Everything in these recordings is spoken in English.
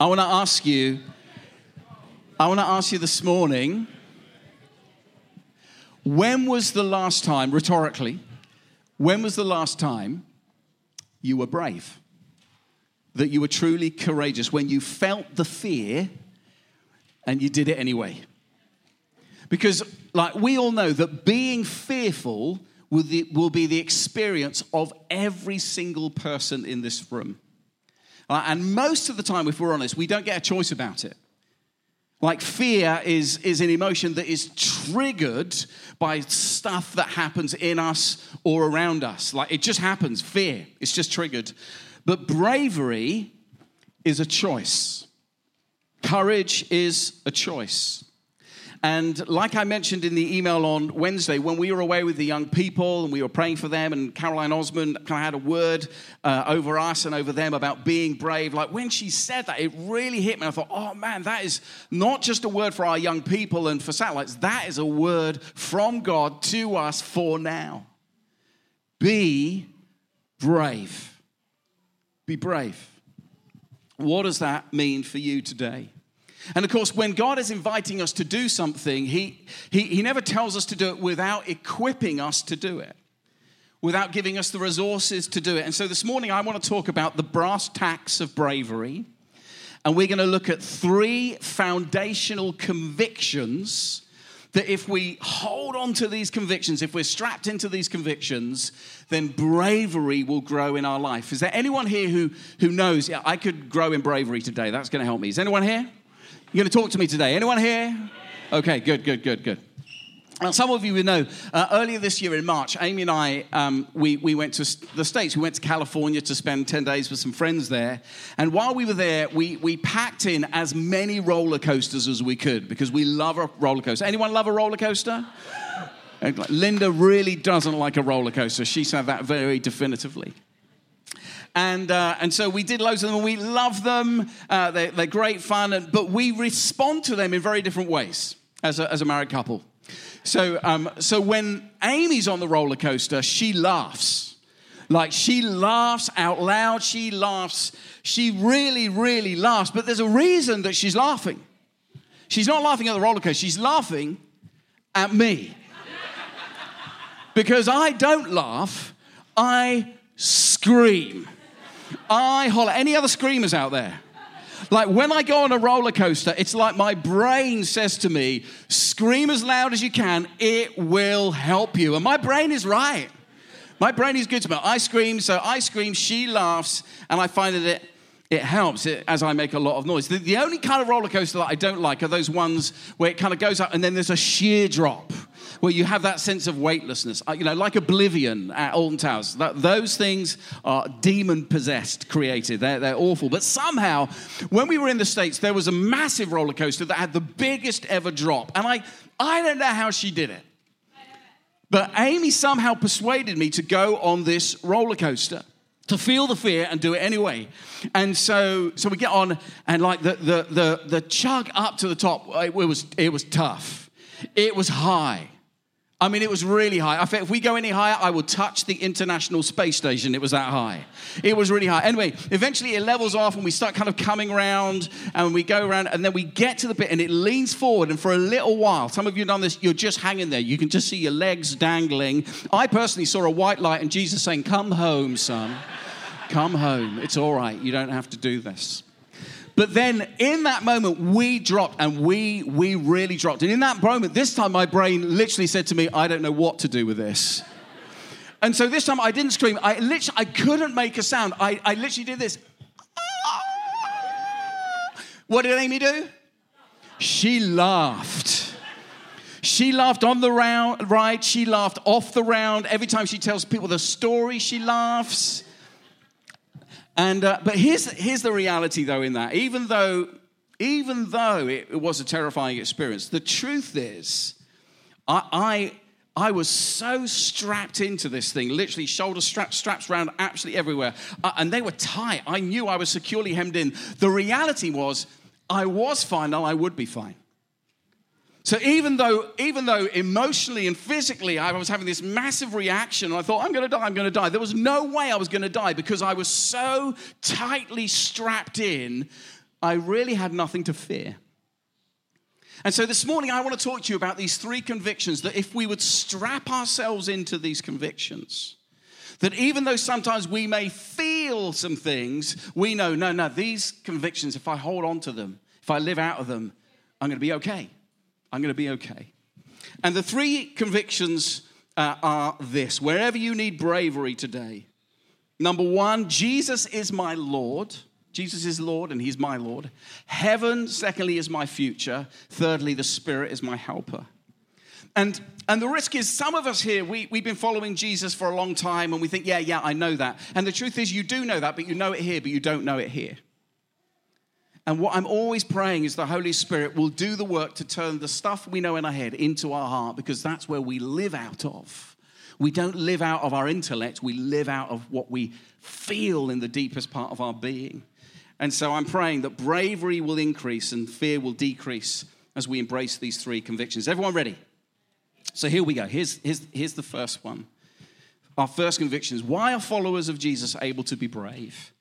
I want to ask you, I want to ask you this morning, when was the last time, rhetorically, when was the last time you were brave? That you were truly courageous, when you felt the fear and you did it anyway? Because, like, we all know that being fearful will, will be the experience of every single person in this room. And most of the time, if we're honest, we don't get a choice about it. Like fear is, is an emotion that is triggered by stuff that happens in us or around us. Like it just happens, fear, it's just triggered. But bravery is a choice, courage is a choice. And like I mentioned in the email on Wednesday, when we were away with the young people and we were praying for them, and Caroline Osmond kind of had a word uh, over us and over them about being brave. Like when she said that, it really hit me. I thought, oh man, that is not just a word for our young people and for satellites, that is a word from God to us for now. Be brave. Be brave. What does that mean for you today? And of course, when God is inviting us to do something, he, he, he never tells us to do it without equipping us to do it, without giving us the resources to do it. And so this morning, I want to talk about the brass tacks of bravery. And we're going to look at three foundational convictions that if we hold on to these convictions, if we're strapped into these convictions, then bravery will grow in our life. Is there anyone here who, who knows, yeah, I could grow in bravery today? That's going to help me. Is anyone here? You're going to talk to me today. Anyone here? Okay, good, good, good, good. Now, some of you will know, uh, earlier this year in March, Amy and I, um, we, we went to the States. We went to California to spend 10 days with some friends there. And while we were there, we, we packed in as many roller coasters as we could because we love a roller coaster. Anyone love a roller coaster? Linda really doesn't like a roller coaster. She said that very definitively. And, uh, and so we did loads of them and we love them. Uh, they're, they're, great fun, and, but we respond to them in very different ways as a, as a married couple. So, um, so when Amy's on the roller coaster, she laughs. Like she laughs out loud, she laughs, she really, really laughs. But there's a reason that she's laughing. She's not laughing at the roller coaster, she's laughing at me. because I don't laugh, I scream. I holler. Any other screamers out there? Like when I go on a roller coaster, it's like my brain says to me, scream as loud as you can, it will help you. And my brain is right. My brain is good to me. I scream, so I scream, she laughs, and I find that it, it helps it, as I make a lot of noise. The, the only kind of roller coaster that I don't like are those ones where it kind of goes up and then there's a sheer drop where you have that sense of weightlessness, uh, you know, like Oblivion at Alton Towers. That, those things are demon possessed, created. They're, they're awful. But somehow, when we were in the States, there was a massive roller coaster that had the biggest ever drop. And I, I don't know how she did it. But Amy somehow persuaded me to go on this roller coaster to feel the fear and do it anyway. And so, so we get on, and like the, the, the, the chug up to the top, it was, it was tough. It was high. I mean, it was really high. I think if we go any higher, I will touch the International Space Station. It was that high. It was really high. Anyway, eventually it levels off and we start kind of coming around and we go around and then we get to the bit and it leans forward. And for a little while, some of you have done this, you're just hanging there. You can just see your legs dangling. I personally saw a white light and Jesus saying, Come home, son. Come home. It's all right. You don't have to do this. But then in that moment, we dropped and we, we really dropped. And in that moment, this time my brain literally said to me, I don't know what to do with this. And so this time I didn't scream. I literally, I couldn't make a sound. I, I literally did this. What did Amy do? She laughed. She laughed on the round, right? She laughed off the round. Every time she tells people the story, she laughs. And, uh, but here's, here's the reality, though, in that. Even though, even though it, was a terrifying experience, the truth is, I, I, I, was so strapped into this thing, literally shoulder straps, straps around absolutely everywhere. Uh, and they were tight. I knew I was securely hemmed in. The reality was, I was fine, and I would be fine. So even though, even though emotionally and physically I was having this massive reaction, I thought, I'm going to die, I'm going to die. There was no way I was going to die because I was so tightly strapped in. I really had nothing to fear. And so this morning, I want to talk to you about these three convictions that if we would strap ourselves into these convictions, that even though sometimes we may feel some things, we know, no, no, these convictions, if I hold on to them, if I live out of them, I'm going to be okay. I'm going to be okay. And the three convictions uh, are this wherever you need bravery today, number one, Jesus is my Lord. Jesus is Lord and He's my Lord. Heaven, secondly, is my future. Thirdly, the Spirit is my helper. And, and the risk is some of us here, we, we've been following Jesus for a long time and we think, yeah, yeah, I know that. And the truth is, you do know that, but you know it here, but you don't know it here. And what I'm always praying is the Holy Spirit will do the work to turn the stuff we know in our head into our heart because that's where we live out of. We don't live out of our intellect, we live out of what we feel in the deepest part of our being. And so I'm praying that bravery will increase and fear will decrease as we embrace these three convictions. Everyone ready? So here we go. Here's, here's, here's the first one. Our first conviction is why are followers of Jesus able to be brave?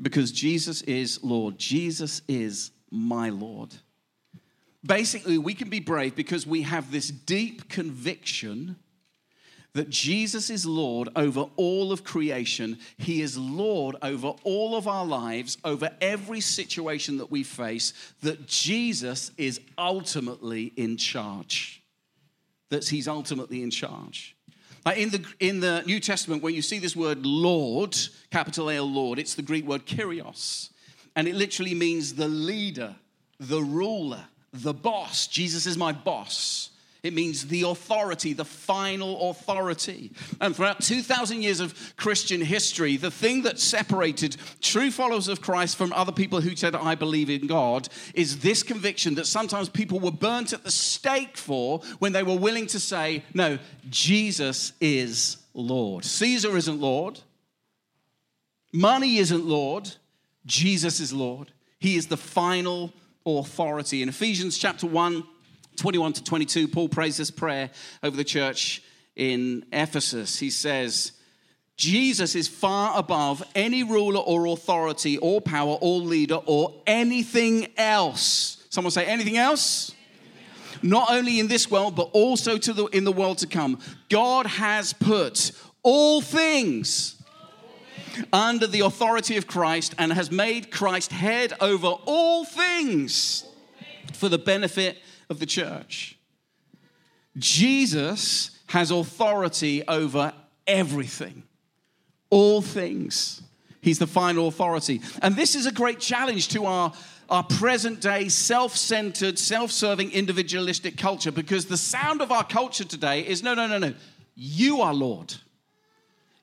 Because Jesus is Lord. Jesus is my Lord. Basically, we can be brave because we have this deep conviction that Jesus is Lord over all of creation. He is Lord over all of our lives, over every situation that we face, that Jesus is ultimately in charge. That He's ultimately in charge. In, the, in the New Testament, when you see this word Lord, capital L Lord, it's the Greek word kyrios. And it literally means the leader, the ruler, the boss. Jesus is my boss. It means the authority, the final authority. And throughout 2,000 years of Christian history, the thing that separated true followers of Christ from other people who said, I believe in God, is this conviction that sometimes people were burnt at the stake for when they were willing to say, No, Jesus is Lord. Caesar isn't Lord. Money isn't Lord. Jesus is Lord. He is the final authority. In Ephesians chapter 1, 21 to 22, Paul prays this prayer over the church in Ephesus. He says, Jesus is far above any ruler or authority or power or leader or anything else. Someone say, anything else? Not only in this world, but also to the, in the world to come. God has put all things under the authority of Christ and has made Christ head over all things for the benefit of the church. Jesus has authority over everything, all things. He's the final authority. And this is a great challenge to our, our present day self centered, self serving, individualistic culture because the sound of our culture today is no, no, no, no. You are Lord.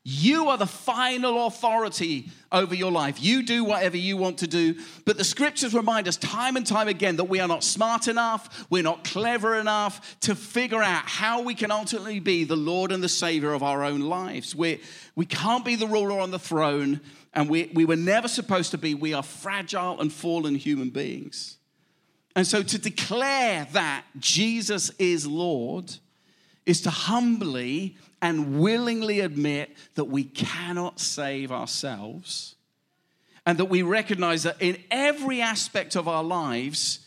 You are the final authority over your life. You do whatever you want to do. But the scriptures remind us time and time again that we are not smart enough, we're not clever enough to figure out how we can ultimately be the Lord and the Savior of our own lives. We're, we can't be the ruler on the throne, and we, we were never supposed to be. We are fragile and fallen human beings. And so to declare that Jesus is Lord is to humbly and willingly admit that we cannot save ourselves and that we recognize that in every aspect of our lives,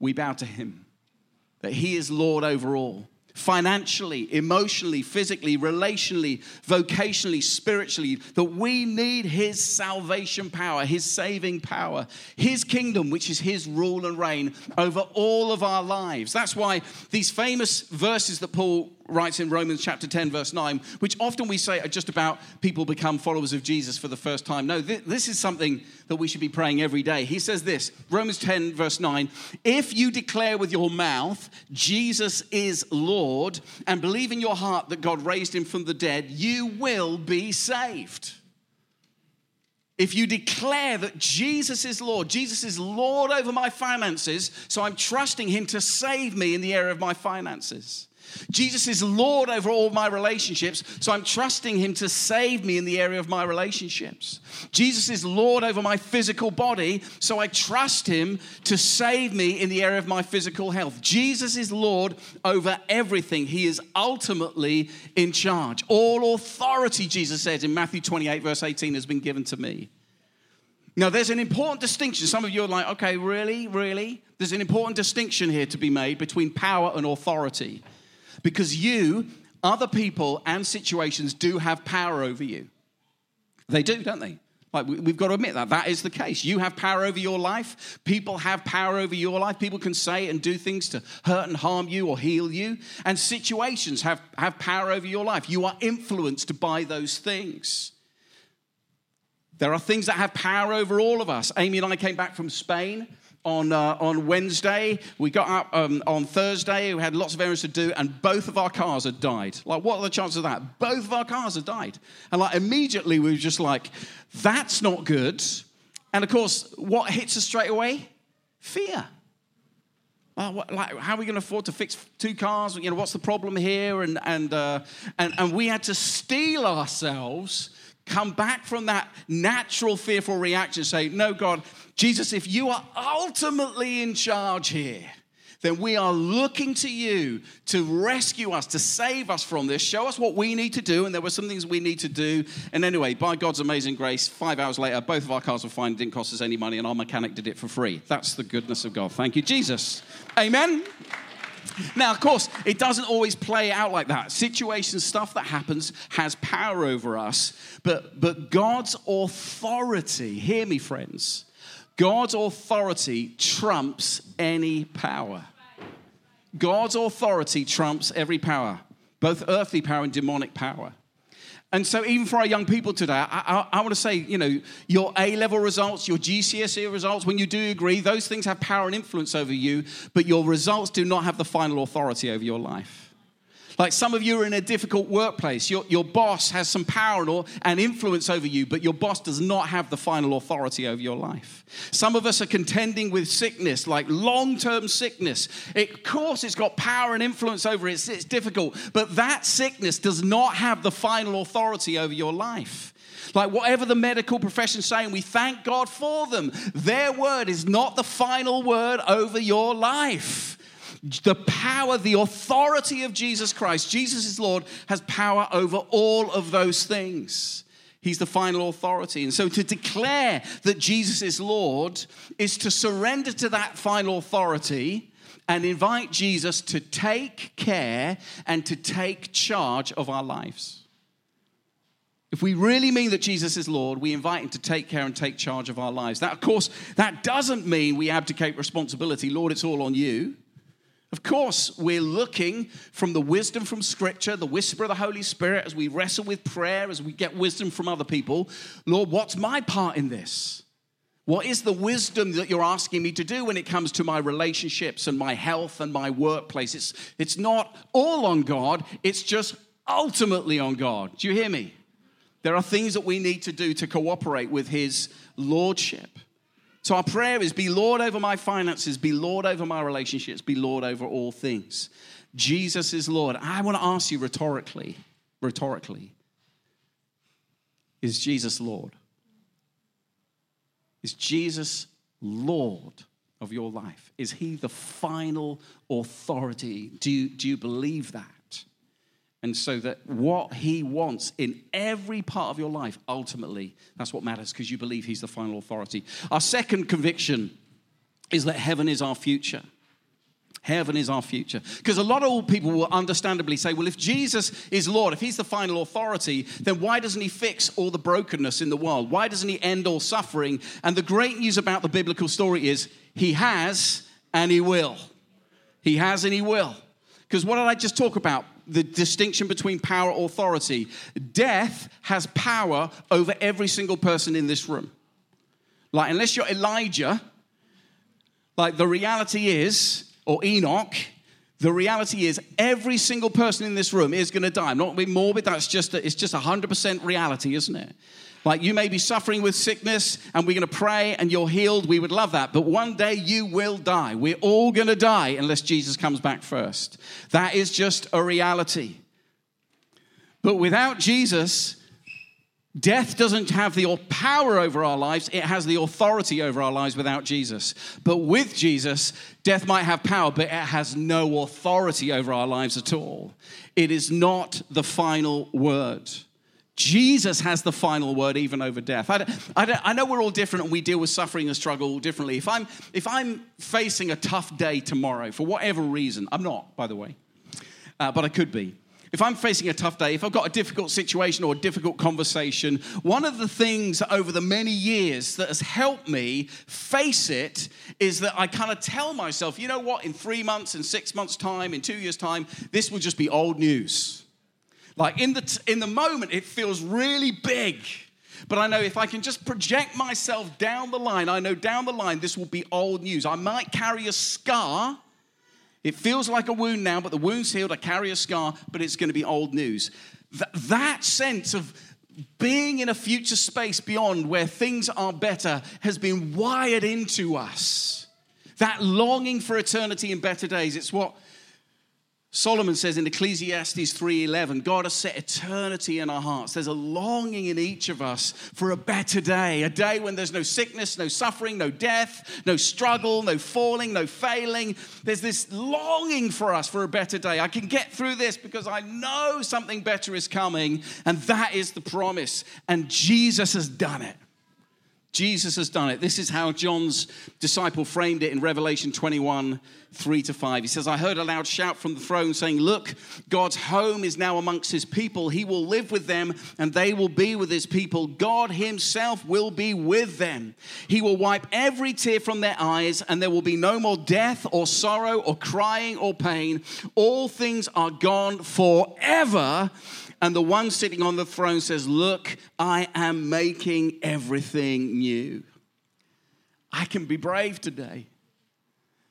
we bow to Him, that He is Lord over all financially, emotionally, physically, relationally, vocationally, spiritually, that we need His salvation power, His saving power, His kingdom, which is His rule and reign over all of our lives. That's why these famous verses that Paul writes in Romans chapter 10, verse 9, which often we say are just about people become followers of Jesus for the first time. No, th- this is something that we should be praying every day. He says this Romans 10, verse 9 If you declare with your mouth Jesus is Lord and believe in your heart that God raised him from the dead, you will be saved. If you declare that Jesus is Lord, Jesus is Lord over my finances, so I'm trusting Him to save me in the area of my finances. Jesus is Lord over all my relationships, so I'm trusting Him to save me in the area of my relationships. Jesus is Lord over my physical body, so I trust Him to save me in the area of my physical health. Jesus is Lord over everything. He is ultimately in charge. All authority, Jesus says in Matthew 28, verse 18, has been given to me. Now, there's an important distinction. Some of you are like, okay, really, really? There's an important distinction here to be made between power and authority. Because you, other people, and situations do have power over you. They do, don't they? Like, we've got to admit that. That is the case. You have power over your life. People have power over your life. People can say and do things to hurt and harm you or heal you. And situations have, have power over your life. You are influenced by those things. There are things that have power over all of us. Amy and I came back from Spain on, uh, on Wednesday. We got up um, on Thursday. We had lots of errands to do, and both of our cars had died. Like, what are the chances of that? Both of our cars had died. And like, immediately we were just like, that's not good. And of course, what hits us straight away? Fear. Uh, what, like, how are we going to afford to fix two cars? You know, what's the problem here? And, and, uh, and, and we had to steel ourselves come back from that natural fearful reaction say, No, God, Jesus, if you are ultimately in charge here, then we are looking to you to rescue us, to save us from this. Show us what we need to do. And there were some things we need to do. And anyway, by God's amazing grace, five hours later, both of our cars were fine. It didn't cost us any money, and our mechanic did it for free. That's the goodness of God. Thank you, Jesus. Amen. Now, of course, it doesn't always play out like that. Situation stuff that happens has power over us, but, but God's authority, hear me, friends, God's authority trumps any power. God's authority trumps every power, both earthly power and demonic power. And so, even for our young people today, I, I, I want to say, you know, your A level results, your GCSE results, when you do agree, those things have power and influence over you, but your results do not have the final authority over your life. Like some of you are in a difficult workplace. Your, your boss has some power and, influence over you, but your boss does not have the final authority over your life. Some of us are contending with sickness, like long term sickness. It, of course, it's got power and influence over it, it's, it's difficult, but that sickness does not have the final authority over your life. Like whatever the medical profession saying, we thank God for them. Their word is not the final word over your life the power, the authority of Jesus Christ, Jesus is Lord, has power over all of those things. He's the final authority. And so to declare that Jesus is Lord is to surrender to that final authority and invite Jesus to take care and to take charge of our lives. If we really mean that Jesus is Lord, we invite him to take care and take charge of our lives. That, of course, that doesn't mean we abdicate responsibility. Lord, it's all on you. Of course, we're looking from the wisdom from Scripture, the whisper of the Holy Spirit, as we wrestle with prayer, as we get wisdom from other people. Lord, what's my part in this? What is the wisdom that you're asking me to do when it comes to my relationships and my health and my workplace? It's, it's not all on God, it's just ultimately on God. Do you hear me? There are things that we need to do to cooperate with His Lordship. So our prayer is be Lord over my finances, be Lord over my relationships, be Lord over all things. Jesus is Lord. I want to ask you rhetorically, rhetorically, is Jesus Lord? Is Jesus Lord of your life? Is he the final authority? Do you, do you believe that? And so that what he wants in every part of your life, ultimately, that's what matters because you believe he's the final authority. Our second conviction is that heaven is our future. Heaven is our future. Because a lot of people will understandably say, well, if Jesus is Lord, if he's the final authority, then why doesn't he fix all the brokenness in the world? Why doesn't he end all suffering? And the great news about the biblical story is he has and he will. He has and he will. Because what did I just talk about? The distinction between power authority. Death has power over every single person in this room. Like, unless you're Elijah, like the reality is, or Enoch, the reality is every single person in this room is going to die. I'm not being morbid, that's just, a, it's just 100% reality, isn't it? Like you may be suffering with sickness and we're going to pray and you're healed. We would love that. But one day you will die. We're all going to die unless Jesus comes back first. That is just a reality. But without Jesus, Death doesn't have the power over our lives, it has the authority over our lives without Jesus. But with Jesus, death might have power, but it has no authority over our lives at all. It is not the final word. Jesus has the final word even over death. I, I, I, know we're all different and we deal with suffering and struggle differently. If I'm, if I'm facing a tough day tomorrow, for whatever reason, I'm not, by the way, uh, but I could be. If I'm facing a tough day, if I've got a difficult situation or a difficult conversation, one of the things over the many years that has helped me face it is that I kind of tell myself, you know what, in three months, in six months' time, in two years' time, this will just be old news. Like in the, t- in the moment, it feels really big. But I know if I can just project myself down the line, I know down the line this will be old news. I might carry a scar. It feels like a wound now, but the wound's healed. I carry a scar, but it's going to be old news. Th- that sense of being in a future space beyond where things are better has been wired into us. That longing for eternity and better days. It's what Solomon says in Ecclesiastes 3:11, God has set eternity in our hearts. There's a longing in each of us for a better day, a day when there's no sickness, no suffering, no death, no struggle, no falling, no failing. There's this longing for us for a better day. I can get through this because I know something better is coming, and that is the promise. And Jesus has done it. Jesus has done it. This is how John's disciple framed it in Revelation 21 3 to 5. He says, I heard a loud shout from the throne saying, Look, God's home is now amongst his people. He will live with them, and they will be with his people. God himself will be with them. He will wipe every tear from their eyes, and there will be no more death or sorrow or crying or pain. All things are gone forever. And the one sitting on the throne says, Look, I am making everything new. I can be brave today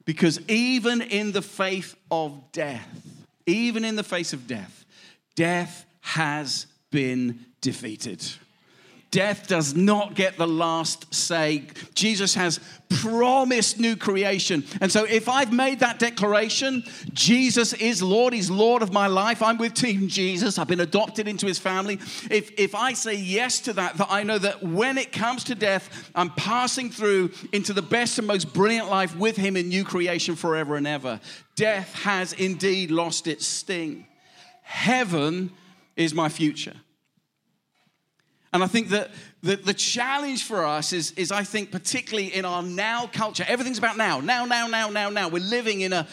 because even in the face of death, even in the face of death, death has been defeated. Death does not get the last say. Jesus has promised new creation. And so, if I've made that declaration, Jesus is Lord, He's Lord of my life. I'm with Team Jesus. I've been adopted into His family. If, if I say yes to that, that I know that when it comes to death, I'm passing through into the best and most brilliant life with Him in new creation forever and ever. Death has indeed lost its sting. Heaven is my future. And I think that the, the challenge for us is, is, I think, particularly in our now culture, everything's about now, now, now, now, now, now. We're living in an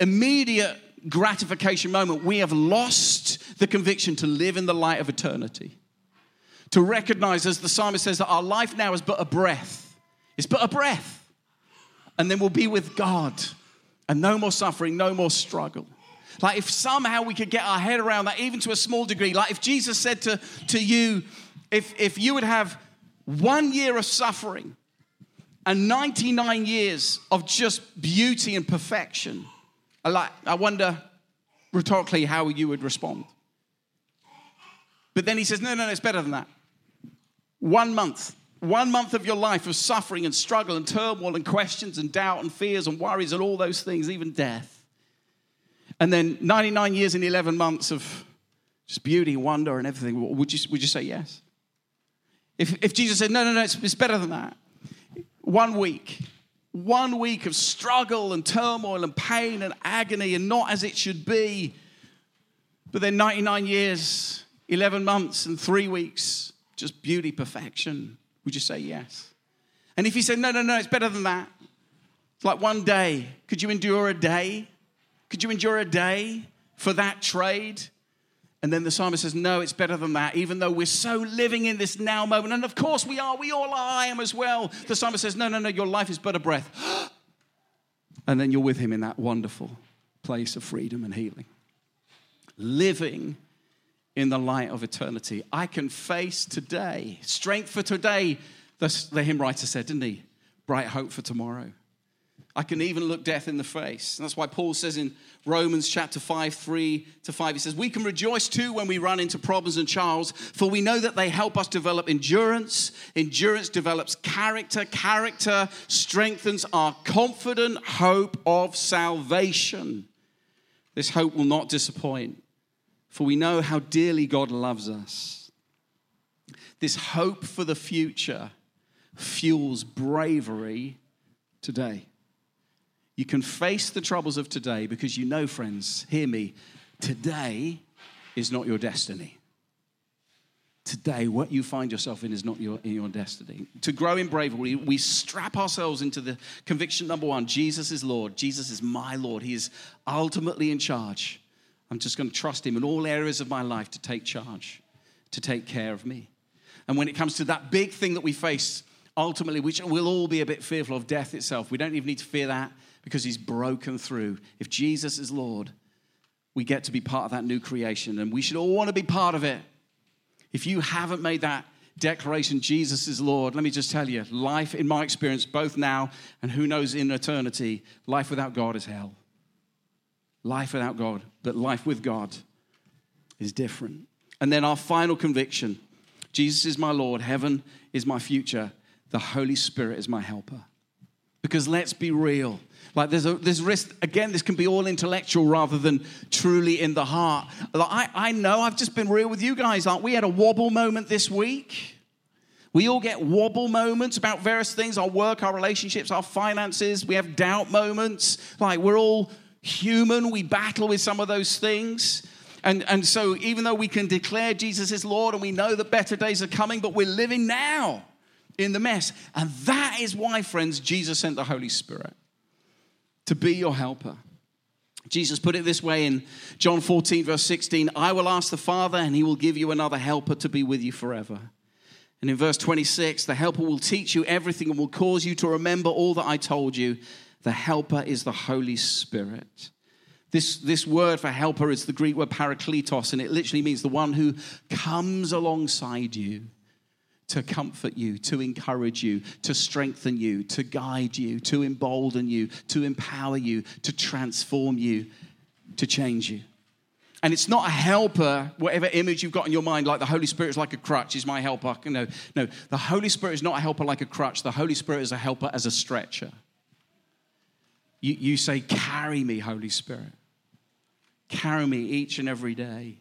immediate gratification moment. We have lost the conviction to live in the light of eternity. To recognize, as the psalmist says, that our life now is but a breath. It's but a breath. And then we'll be with God. And no more suffering, no more struggle. Like if somehow we could get our head around that, even to a small degree, like if Jesus said to, to you, if, if you would have one year of suffering and 99 years of just beauty and perfection, I, like, I wonder rhetorically how you would respond. But then he says, no, no, no, it's better than that. One month, one month of your life of suffering and struggle and turmoil and questions and doubt and fears and worries and all those things, even death. And then 99 years and 11 months of just beauty, wonder, and everything. Would you, would you say yes? If, if Jesus said, no, no, no, it's, it's better than that. One week, one week of struggle and turmoil and pain and agony and not as it should be. But then 99 years, 11 months, and three weeks, just beauty, perfection. Would you say yes? And if he said, no, no, no, it's better than that. It's like one day. Could you endure a day? Could you endure a day for that trade? And then the psalmist says, No, it's better than that, even though we're so living in this now moment. And of course we are, we all are, I am as well. The psalmist says, No, no, no, your life is but a breath. and then you're with him in that wonderful place of freedom and healing. Living in the light of eternity. I can face today, strength for today, the, the hymn writer said, didn't he? Bright hope for tomorrow. I can even look death in the face. And that's why Paul says in Romans chapter 5, 3 to 5, he says, We can rejoice too when we run into problems and trials, for we know that they help us develop endurance. Endurance develops character. Character strengthens our confident hope of salvation. This hope will not disappoint, for we know how dearly God loves us. This hope for the future fuels bravery today. You can face the troubles of today because you know, friends, hear me, today is not your destiny. today, what you find yourself in is not your, in your destiny. To grow in bravery, we strap ourselves into the conviction number one Jesus is Lord. Jesus is my Lord. He is ultimately in charge. I'm just going to trust Him in all areas of my life to take charge, to take care of me. And when it comes to that big thing that we face, ultimately, which we'll all be a bit fearful of death itself, we don't even need to fear that because He's broken through. If Jesus is Lord, we get to be part of that new creation, and we should all want to be part of it. If you haven't made that declaration, Jesus is Lord, let me just tell you life, in my experience, both now and who knows in eternity, life without God is hell. Life without God, but life with God is different. And then our final conviction Jesus is my Lord, heaven is my future, the Holy Spirit is my helper. Because let's be real. Like there's a there's risk again. This can be all intellectual rather than truly in the heart. Like I, I know I've just been real with you guys. Like we had a wobble moment this week. We all get wobble moments about various things our work, our relationships, our finances. We have doubt moments. Like we're all human. We battle with some of those things. And, and so, even though we can declare Jesus is Lord and we know that better days are coming, but we're living now in the mess. And that is why, friends, Jesus sent the Holy Spirit to be your helper. Jesus put it this way in John 14, verse 16 I will ask the Father, and he will give you another helper to be with you forever. And in verse 26, the helper will teach you everything and will cause you to remember all that I told you. The helper is the Holy Spirit. This, this word for helper is the Greek word parakletos, and it literally means the one who comes alongside you to comfort you, to encourage you, to strengthen you, to guide you, to embolden you, to empower you, to transform you, to change you. And it's not a helper, whatever image you've got in your mind, like the Holy Spirit is like a crutch, is my helper. No, no, the Holy Spirit is not a helper like a crutch. The Holy Spirit is a helper as a stretcher. You, you say, Carry me, Holy Spirit. Carry me each and every day.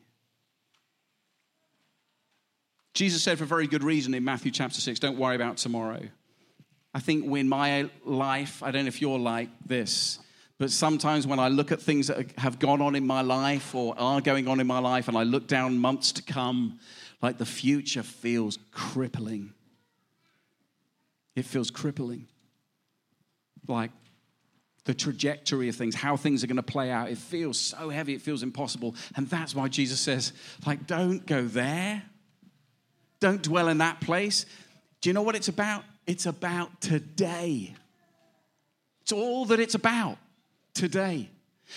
Jesus said for very good reason in Matthew chapter 6, don't worry about tomorrow. I think in my life, I don't know if you're like this, but sometimes when I look at things that have gone on in my life or are going on in my life, and I look down months to come, like the future feels crippling. It feels crippling. Like the trajectory of things, how things are going to play out. It feels so heavy, it feels impossible. And that's why Jesus says, like, don't go there. Don't dwell in that place. Do you know what it's about? It's about today. It's all that it's about today.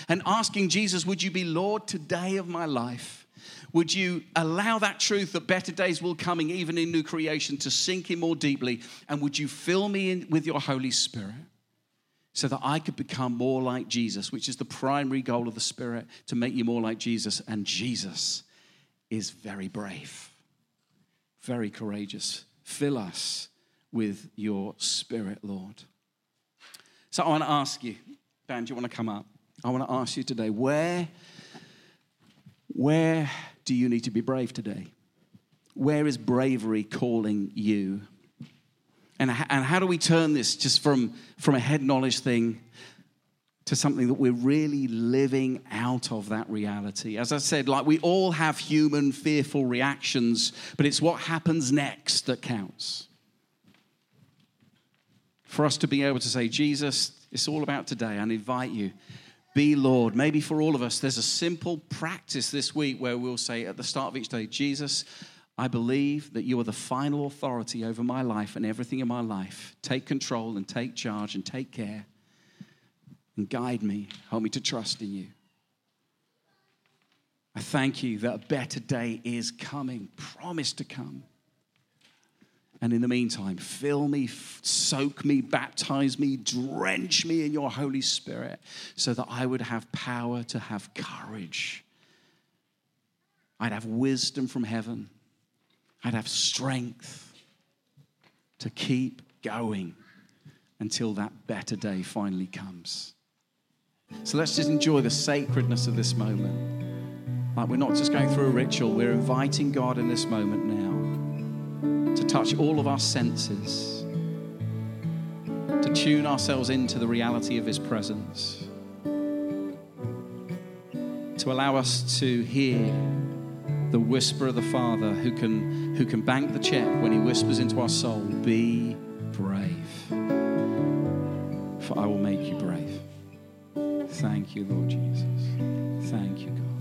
And asking Jesus, would you be Lord today of my life? Would you allow that truth that better days will coming, even in new creation, to sink in more deeply? And would you fill me in with your Holy Spirit so that I could become more like Jesus, which is the primary goal of the Spirit, to make you more like Jesus? And Jesus is very brave very courageous. Fill us with your spirit, Lord. So I want to ask you, Ben, do you want to come up? I want to ask you today, where, where do you need to be brave today? Where is bravery calling you? And, and how do we turn this just from, from a head knowledge thing to something that we're really living out of that reality. As I said, like we all have human fearful reactions, but it's what happens next that counts. For us to be able to say, Jesus, it's all about today, and invite you. Be Lord. Maybe for all of us, there's a simple practice this week where we'll say at the start of each day, Jesus, I believe that you are the final authority over my life and everything in my life. Take control and take charge and take care and guide me. Help me to trust in you. I thank you that a better day is coming, promised to come. And in the meantime, fill me, soak me, baptize me, drench me in your Holy Spirit so that I would have power to have courage. I'd have wisdom from heaven. I'd have strength to keep going until that better day finally comes. So let's just enjoy the sacredness of this moment. Like we're not just going through a ritual, we're inviting God in this moment now to touch all of our senses, to tune ourselves into the reality of His presence, to allow us to hear the whisper of the Father who can, who can bank the check when He whispers into our soul, Be brave, for I will make you brave. Thank you, Lord Jesus. Thank you, God.